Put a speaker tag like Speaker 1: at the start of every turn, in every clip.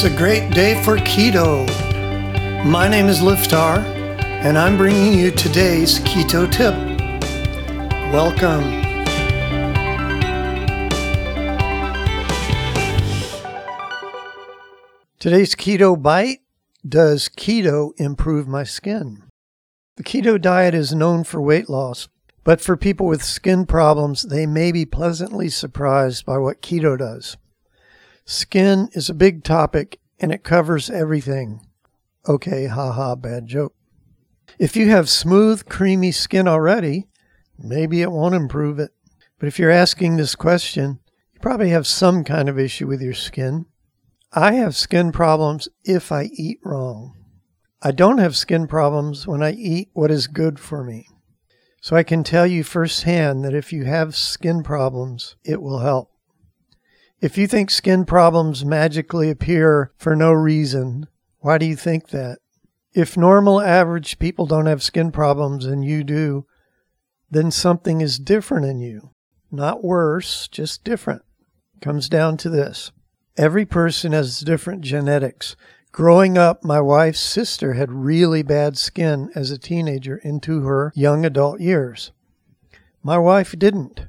Speaker 1: It's a great day for keto. My name is Liftar, and I'm bringing you today's keto tip. Welcome. Today's keto bite Does keto improve my skin? The keto diet is known for weight loss, but for people with skin problems, they may be pleasantly surprised by what keto does. Skin is a big topic and it covers everything. Okay, haha, bad joke. If you have smooth, creamy skin already, maybe it won't improve it. But if you're asking this question, you probably have some kind of issue with your skin. I have skin problems if I eat wrong. I don't have skin problems when I eat what is good for me. So I can tell you firsthand that if you have skin problems, it will help. If you think skin problems magically appear for no reason, why do you think that? If normal average people don't have skin problems and you do, then something is different in you. Not worse, just different. Comes down to this. Every person has different genetics. Growing up, my wife's sister had really bad skin as a teenager into her young adult years. My wife didn't.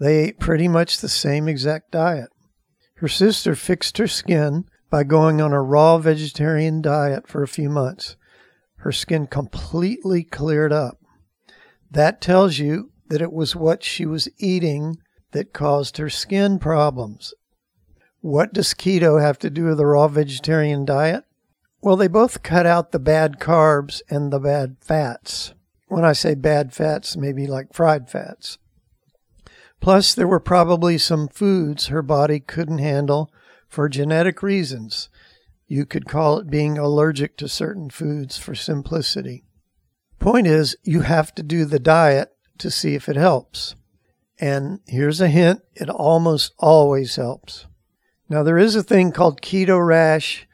Speaker 1: They ate pretty much the same exact diet. Her sister fixed her skin by going on a raw vegetarian diet for a few months. Her skin completely cleared up. That tells you that it was what she was eating that caused her skin problems. What does keto have to do with a raw vegetarian diet? Well, they both cut out the bad carbs and the bad fats. When I say bad fats, maybe like fried fats. Plus, there were probably some foods her body couldn't handle for genetic reasons. You could call it being allergic to certain foods for simplicity. Point is, you have to do the diet to see if it helps. And here's a hint it almost always helps. Now, there is a thing called keto rash,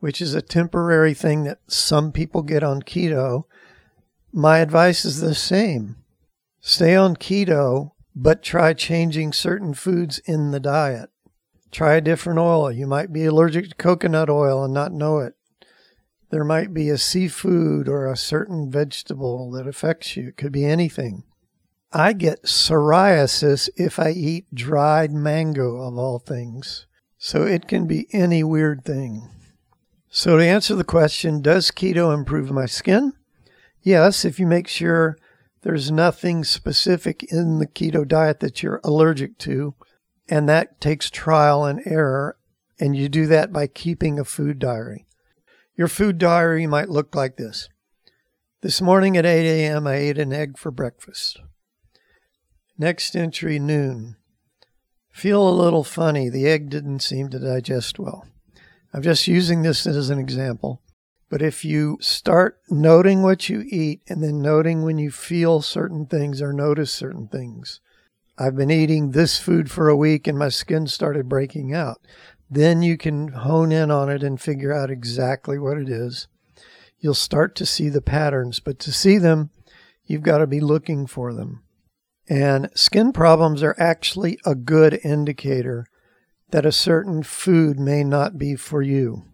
Speaker 1: which is a temporary thing that some people get on keto. My advice is the same stay on keto but try changing certain foods in the diet. Try a different oil. You might be allergic to coconut oil and not know it. There might be a seafood or a certain vegetable that affects you. It could be anything. I get psoriasis if I eat dried mango, of all things. So it can be any weird thing. So, to answer the question, does keto improve my skin? Yes, if you make sure there's nothing specific in the keto diet that you're allergic to, and that takes trial and error. And you do that by keeping a food diary. Your food diary might look like this This morning at 8 a.m., I ate an egg for breakfast. Next entry, noon. Feel a little funny. The egg didn't seem to digest well. I'm just using this as an example. But if you start noting what you eat and then noting when you feel certain things or notice certain things, I've been eating this food for a week and my skin started breaking out. Then you can hone in on it and figure out exactly what it is. You'll start to see the patterns, but to see them, you've got to be looking for them. And skin problems are actually a good indicator that a certain food may not be for you.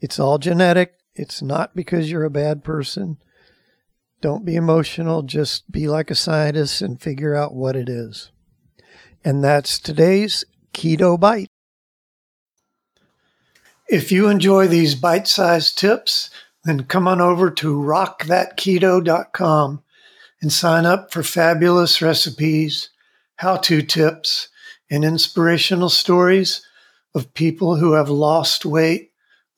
Speaker 1: It's all genetic. It's not because you're a bad person. Don't be emotional. Just be like a scientist and figure out what it is. And that's today's Keto Bite. If you enjoy these bite sized tips, then come on over to rockthatketo.com and sign up for fabulous recipes, how to tips, and inspirational stories of people who have lost weight